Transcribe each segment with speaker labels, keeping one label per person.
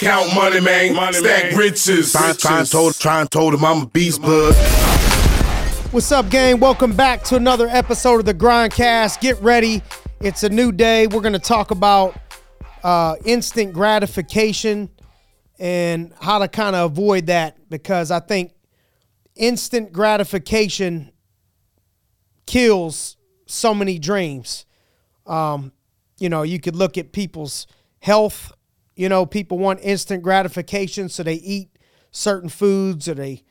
Speaker 1: Count money, man. Money, Stack man. riches.
Speaker 2: Trying try told, try told him I'm a beast bud.
Speaker 3: What's up, gang? Welcome back to another episode of the Grindcast. Get ready. It's a new day. We're going to talk about uh, instant gratification and how to kind of avoid that because I think instant gratification kills so many dreams. Um, you know, you could look at people's health. You know, people want instant gratification, so they eat certain foods or they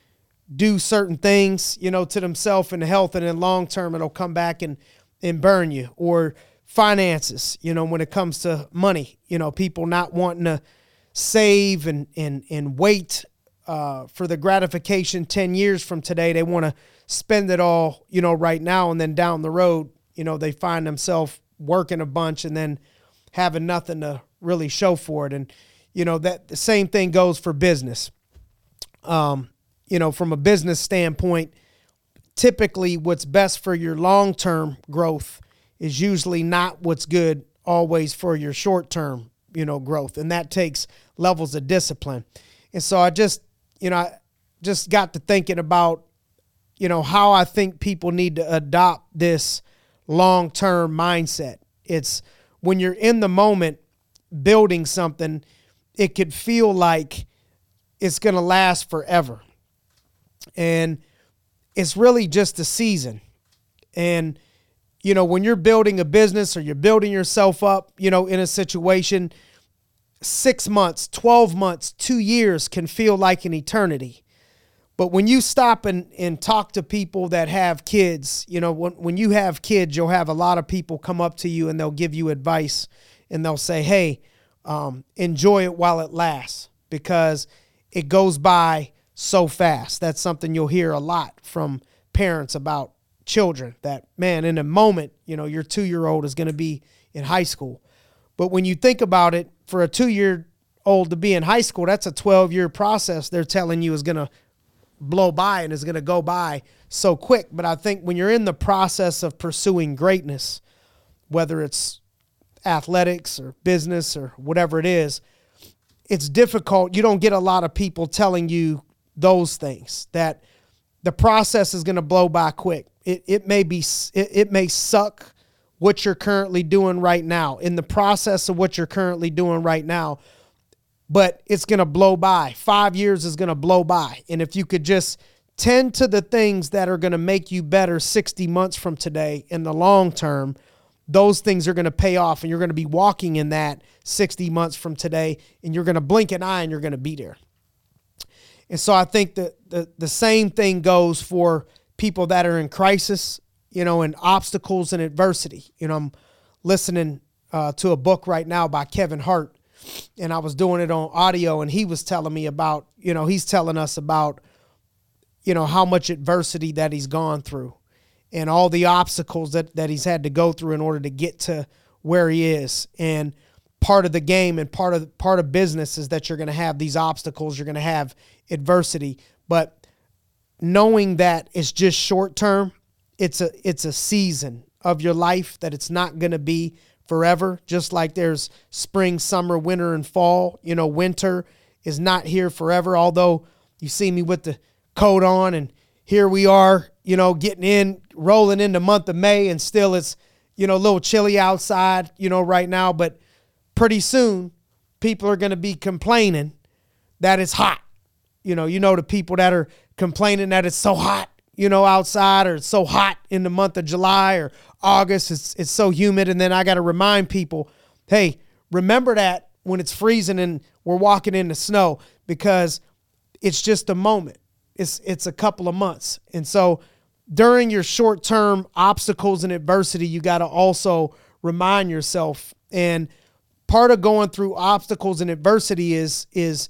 Speaker 3: do certain things, you know, to themselves and health, and in long term it'll come back and and burn you. Or finances, you know, when it comes to money, you know, people not wanting to save and and and wait uh, for the gratification 10 years from today. They want to spend it all, you know, right now and then down the road, you know, they find themselves working a bunch and then having nothing to really show for it. And, you know, that the same thing goes for business. Um, you know, from a business standpoint, typically what's best for your long term growth is usually not what's good always for your short term, you know, growth. And that takes levels of discipline. And so I just, you know, I just got to thinking about, you know, how I think people need to adopt this long term mindset. It's when you're in the moment building something, it could feel like it's going to last forever. And it's really just a season. And, you know, when you're building a business or you're building yourself up, you know, in a situation, six months, 12 months, two years can feel like an eternity. But when you stop and, and talk to people that have kids, you know, when, when you have kids, you'll have a lot of people come up to you and they'll give you advice and they'll say, hey, um, enjoy it while it lasts because it goes by so fast. That's something you'll hear a lot from parents about children that, man, in a moment, you know, your two year old is going to be in high school. But when you think about it, for a two year old to be in high school, that's a 12 year process they're telling you is going to blow by and is going to go by so quick. But I think when you're in the process of pursuing greatness, whether it's athletics or business or whatever it is, it's difficult. You don't get a lot of people telling you those things that the process is going to blow by quick. It, it may be it, it may suck what you're currently doing right now in the process of what you're currently doing right now but it's going to blow by. Five years is going to blow by. And if you could just tend to the things that are going to make you better 60 months from today in the long term, those things are going to pay off. And you're going to be walking in that 60 months from today. And you're going to blink an eye and you're going to be there. And so I think that the, the same thing goes for people that are in crisis, you know, and obstacles and adversity. You know, I'm listening uh, to a book right now by Kevin Hart and I was doing it on audio, and he was telling me about, you know, he's telling us about, you know, how much adversity that he's gone through and all the obstacles that, that he's had to go through in order to get to where he is. And part of the game and part of part of business is that you're going to have these obstacles, you're going to have adversity, but knowing that it's just short term, it's a it's a season of your life that it's not going to be forever, just like there's spring, summer, winter, and fall. You know, winter is not here forever, although you see me with the coat on, and here we are, you know, getting in, rolling in the month of May, and still it's, you know, a little chilly outside, you know, right now. But pretty soon, people are going to be complaining that it's hot. You know, you know, the people that are complaining that it's so hot you know, outside or it's so hot in the month of July or August. It's, it's so humid. And then I got to remind people, hey, remember that when it's freezing and we're walking in the snow because it's just a moment. It's, it's a couple of months. And so during your short term obstacles and adversity, you got to also remind yourself. And part of going through obstacles and adversity is, is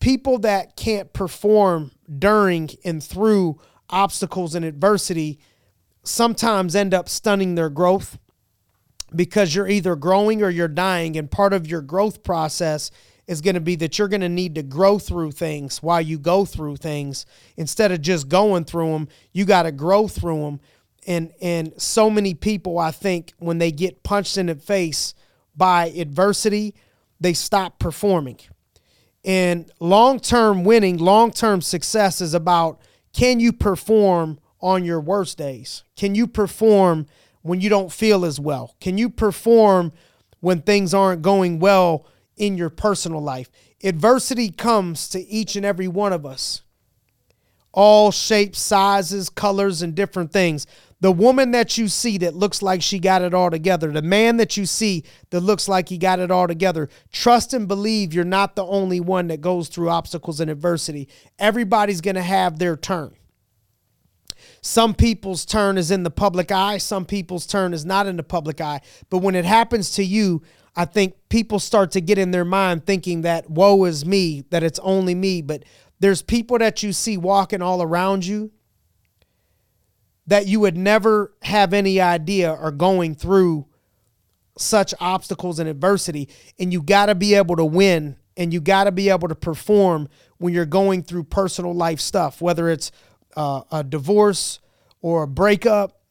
Speaker 3: people that can't perform during and through obstacles and adversity sometimes end up stunning their growth because you're either growing or you're dying. And part of your growth process is going to be that you're going to need to grow through things while you go through things instead of just going through them. You got to grow through them. And, and so many people, I think, when they get punched in the face by adversity, they stop performing. And long term winning, long term success is about can you perform on your worst days? Can you perform when you don't feel as well? Can you perform when things aren't going well in your personal life? Adversity comes to each and every one of us, all shapes, sizes, colors, and different things. The woman that you see that looks like she got it all together, the man that you see that looks like he got it all together, trust and believe you're not the only one that goes through obstacles and adversity. Everybody's going to have their turn. Some people's turn is in the public eye, some people's turn is not in the public eye. But when it happens to you, I think people start to get in their mind thinking that woe is me, that it's only me. But there's people that you see walking all around you that you would never have any idea are going through such obstacles and adversity. And you got to be able to win and you got to be able to perform when you're going through personal life stuff, whether it's uh, a divorce or a breakup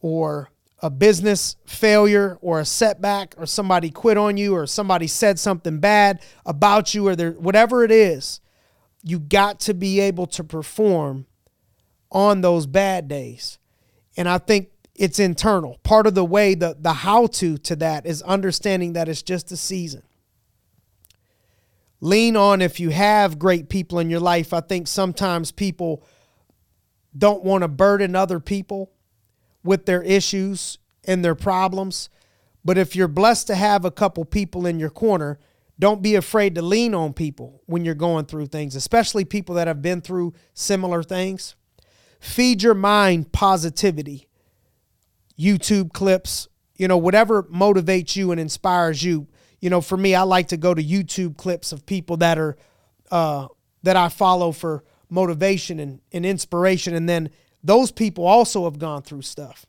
Speaker 3: or a business failure or a setback or somebody quit on you or somebody said something bad about you or whatever it is, you got to be able to perform on those bad days. And I think it's internal. Part of the way, the, the how to to that is understanding that it's just a season. Lean on if you have great people in your life. I think sometimes people don't want to burden other people with their issues and their problems. But if you're blessed to have a couple people in your corner, don't be afraid to lean on people when you're going through things, especially people that have been through similar things. Feed your mind positivity. YouTube clips, you know, whatever motivates you and inspires you. You know, for me, I like to go to YouTube clips of people that are uh, that I follow for motivation and, and inspiration. And then those people also have gone through stuff.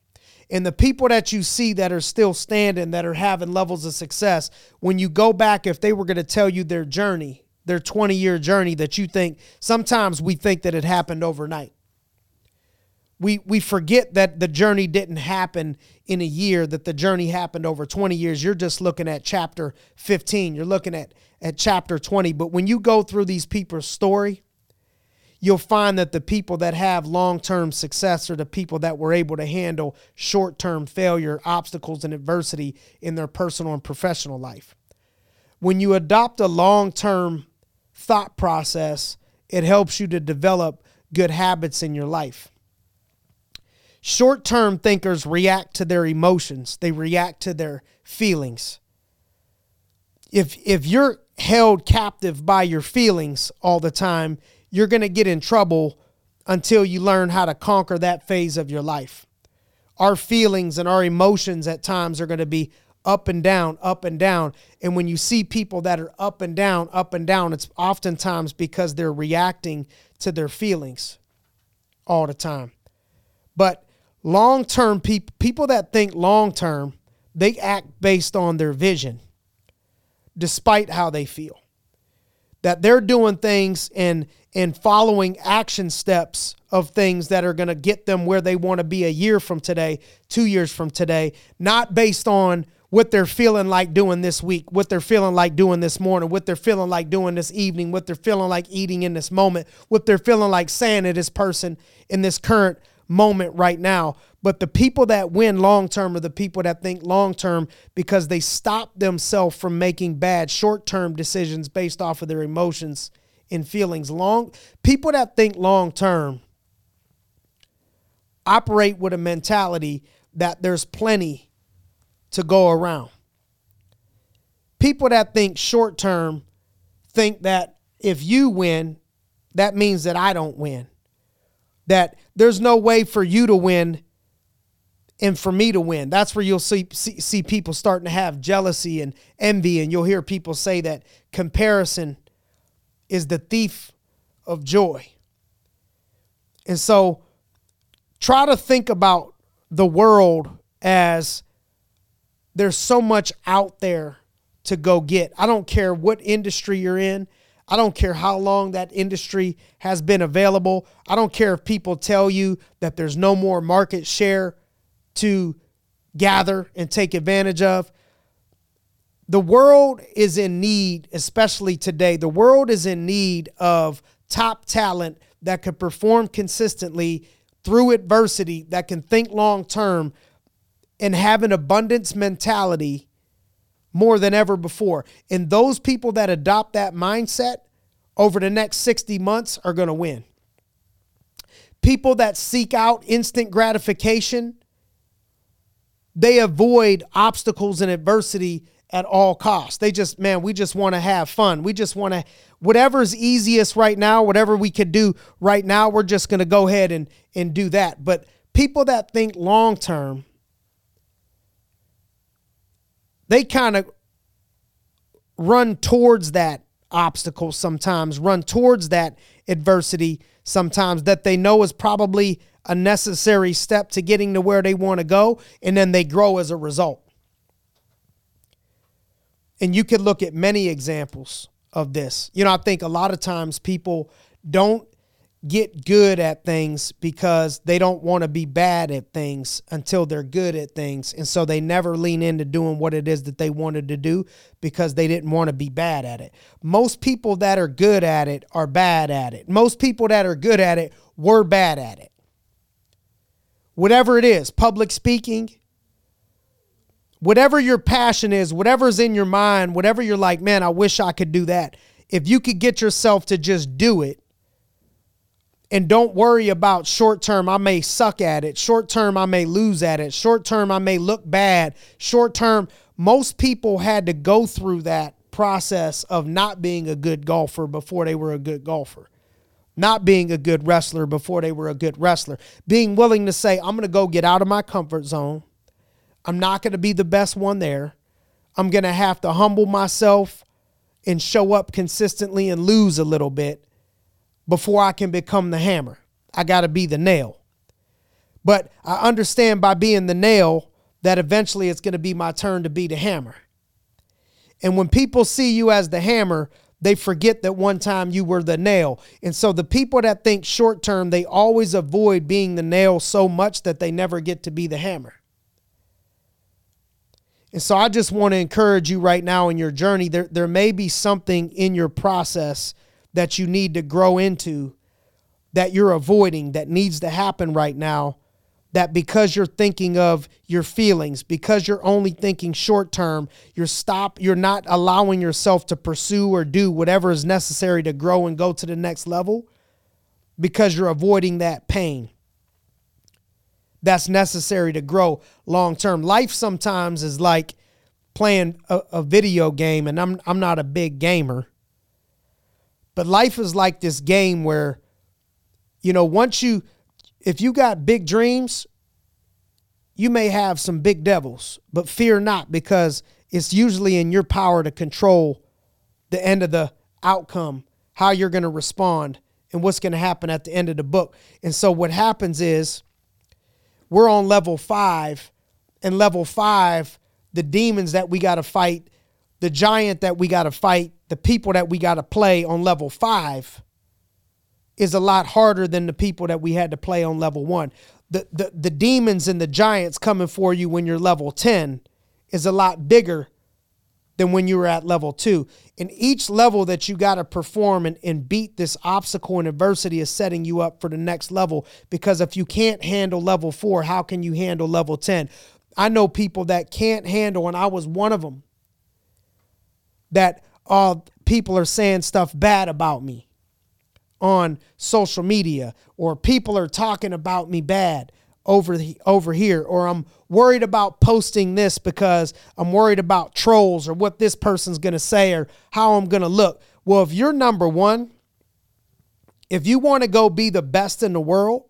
Speaker 3: And the people that you see that are still standing, that are having levels of success, when you go back, if they were going to tell you their journey, their 20 year journey, that you think sometimes we think that it happened overnight. We, we forget that the journey didn't happen in a year, that the journey happened over 20 years. You're just looking at chapter 15, you're looking at, at chapter 20. But when you go through these people's story, you'll find that the people that have long term success are the people that were able to handle short term failure, obstacles, and adversity in their personal and professional life. When you adopt a long term thought process, it helps you to develop good habits in your life. Short term thinkers react to their emotions, they react to their feelings. If, if you're held captive by your feelings all the time, you're going to get in trouble until you learn how to conquer that phase of your life. Our feelings and our emotions at times are going to be up and down, up and down. And when you see people that are up and down, up and down, it's oftentimes because they're reacting to their feelings all the time. But long term people, people that think long term, they act based on their vision, despite how they feel. That they're doing things and and following action steps of things that are going to get them where they want to be a year from today, two years from today, not based on what they're feeling like doing this week, what they're feeling like doing this morning, what they're feeling like doing this evening, what they're feeling like eating in this moment, what they're feeling like saying to this person in this current moment right now. But the people that win long term are the people that think long term because they stop themselves from making bad short term decisions based off of their emotions and feelings. Long people that think long term operate with a mentality that there's plenty to go around. People that think short term think that if you win, that means that I don't win. That there's no way for you to win and for me to win. That's where you'll see, see, see people starting to have jealousy and envy, and you'll hear people say that comparison is the thief of joy. And so try to think about the world as there's so much out there to go get. I don't care what industry you're in. I don't care how long that industry has been available. I don't care if people tell you that there's no more market share to gather and take advantage of. the world is in need, especially today, the world is in need of top talent that could perform consistently through adversity, that can think long term and have an abundance mentality more than ever before. And those people that adopt that mindset over the next 60 months are going to win. People that seek out instant gratification, they avoid obstacles and adversity at all costs. They just, man, we just want to have fun. We just want to, whatever's easiest right now, whatever we could do right now, we're just going to go ahead and, and do that. But people that think long term, they kind of run towards that obstacle sometimes, run towards that adversity sometimes that they know is probably a necessary step to getting to where they want to go, and then they grow as a result. And you could look at many examples of this. You know, I think a lot of times people don't get good at things because they don't want to be bad at things until they're good at things. And so they never lean into doing what it is that they wanted to do because they didn't want to be bad at it. Most people that are good at it are bad at it. Most people that are good at it were bad at it. Whatever it is, public speaking, whatever your passion is, whatever's in your mind, whatever you're like, man, I wish I could do that. If you could get yourself to just do it, and don't worry about short term, I may suck at it. Short term, I may lose at it. Short term, I may look bad. Short term, most people had to go through that process of not being a good golfer before they were a good golfer, not being a good wrestler before they were a good wrestler, being willing to say, I'm going to go get out of my comfort zone. I'm not going to be the best one there. I'm going to have to humble myself and show up consistently and lose a little bit before I can become the hammer. I got to be the nail. But I understand by being the nail that eventually it's going to be my turn to be the hammer. And when people see you as the hammer, they forget that one time you were the nail. And so the people that think short term, they always avoid being the nail so much that they never get to be the hammer. And so I just want to encourage you right now in your journey. There, there may be something in your process that you need to grow into that you're avoiding that needs to happen right now that because you're thinking of your feelings because you're only thinking short term you're stop you're not allowing yourself to pursue or do whatever is necessary to grow and go to the next level because you're avoiding that pain that's necessary to grow long term. Life sometimes is like playing a, a video game and I'm I'm not a big gamer but life is like this game where, you know, once you, if you got big dreams, you may have some big devils, but fear not because it's usually in your power to control the end of the outcome, how you're going to respond, and what's going to happen at the end of the book. And so what happens is we're on level five, and level five, the demons that we got to fight, the giant that we got to fight, the people that we got to play on level five is a lot harder than the people that we had to play on level one. The, the, the demons and the giants coming for you when you're level 10 is a lot bigger than when you were at level two. And each level that you got to perform and, and beat this obstacle and adversity is setting you up for the next level. Because if you can't handle level four, how can you handle level 10? I know people that can't handle, and I was one of them, that uh, people are saying stuff bad about me on social media, or people are talking about me bad over the, over here, or I'm worried about posting this because I'm worried about trolls or what this person's gonna say or how I'm gonna look. Well, if you're number one, if you want to go be the best in the world,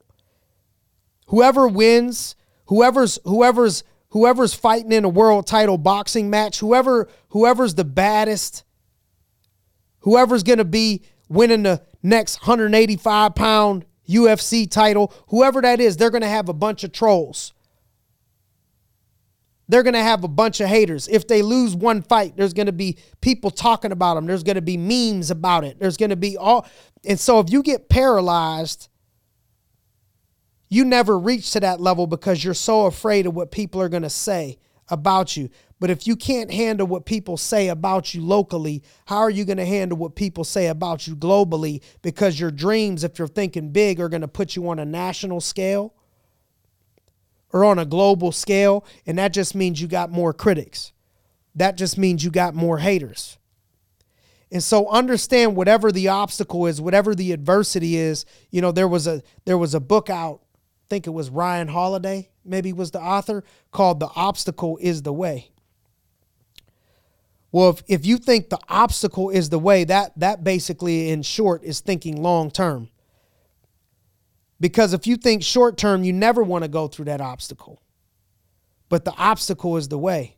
Speaker 3: whoever wins, whoever's whoever's whoever's fighting in a world title boxing match, whoever whoever's the baddest whoever's going to be winning the next 185 pound UFC title, whoever that is, they're going to have a bunch of trolls. They're going to have a bunch of haters. If they lose one fight, there's going to be people talking about them. There's going to be memes about it. There's going to be all. And so if you get paralyzed, you never reach to that level because you're so afraid of what people are going to say about you. But if you can't handle what people say about you locally, how are you going to handle what people say about you globally? Because your dreams, if you're thinking big, are going to put you on a national scale or on a global scale. And that just means you got more critics. That just means you got more haters. And so understand whatever the obstacle is, whatever the adversity is. You know, there was a there was a book out, think it was Ryan Holiday, maybe was the author, called The Obstacle is the Way. Well, if, if you think the obstacle is the way, that that basically in short is thinking long term. Because if you think short term, you never want to go through that obstacle. But the obstacle is the way.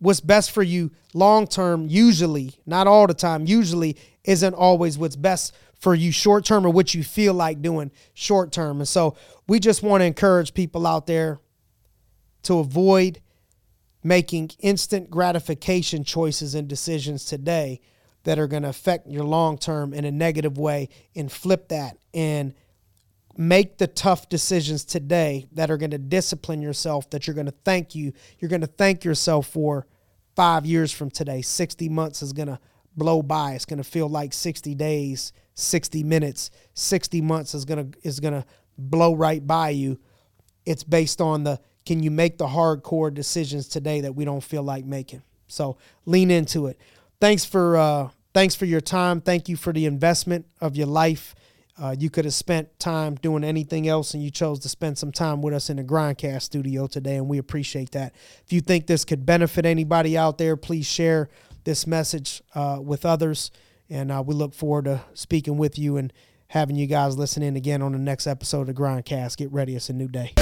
Speaker 3: What's best for you long term, usually, not all the time, usually isn't always what's best for you short term or what you feel like doing short term. And so we just want to encourage people out there to avoid making instant gratification choices and decisions today that are going to affect your long term in a negative way and flip that and make the tough decisions today that are going to discipline yourself that you're going to thank you you're going to thank yourself for 5 years from today 60 months is going to blow by it's going to feel like 60 days 60 minutes 60 months is going to is going to blow right by you it's based on the can you make the hardcore decisions today that we don't feel like making so lean into it thanks for uh thanks for your time. Thank you for the investment of your life. Uh, you could have spent time doing anything else, and you chose to spend some time with us in the Grindcast studio today, and we appreciate that. If you think this could benefit anybody out there, please share this message uh, with others, and uh, we look forward to speaking with you and having you guys listen in again on the next episode of Grindcast. Get ready, it's a new day.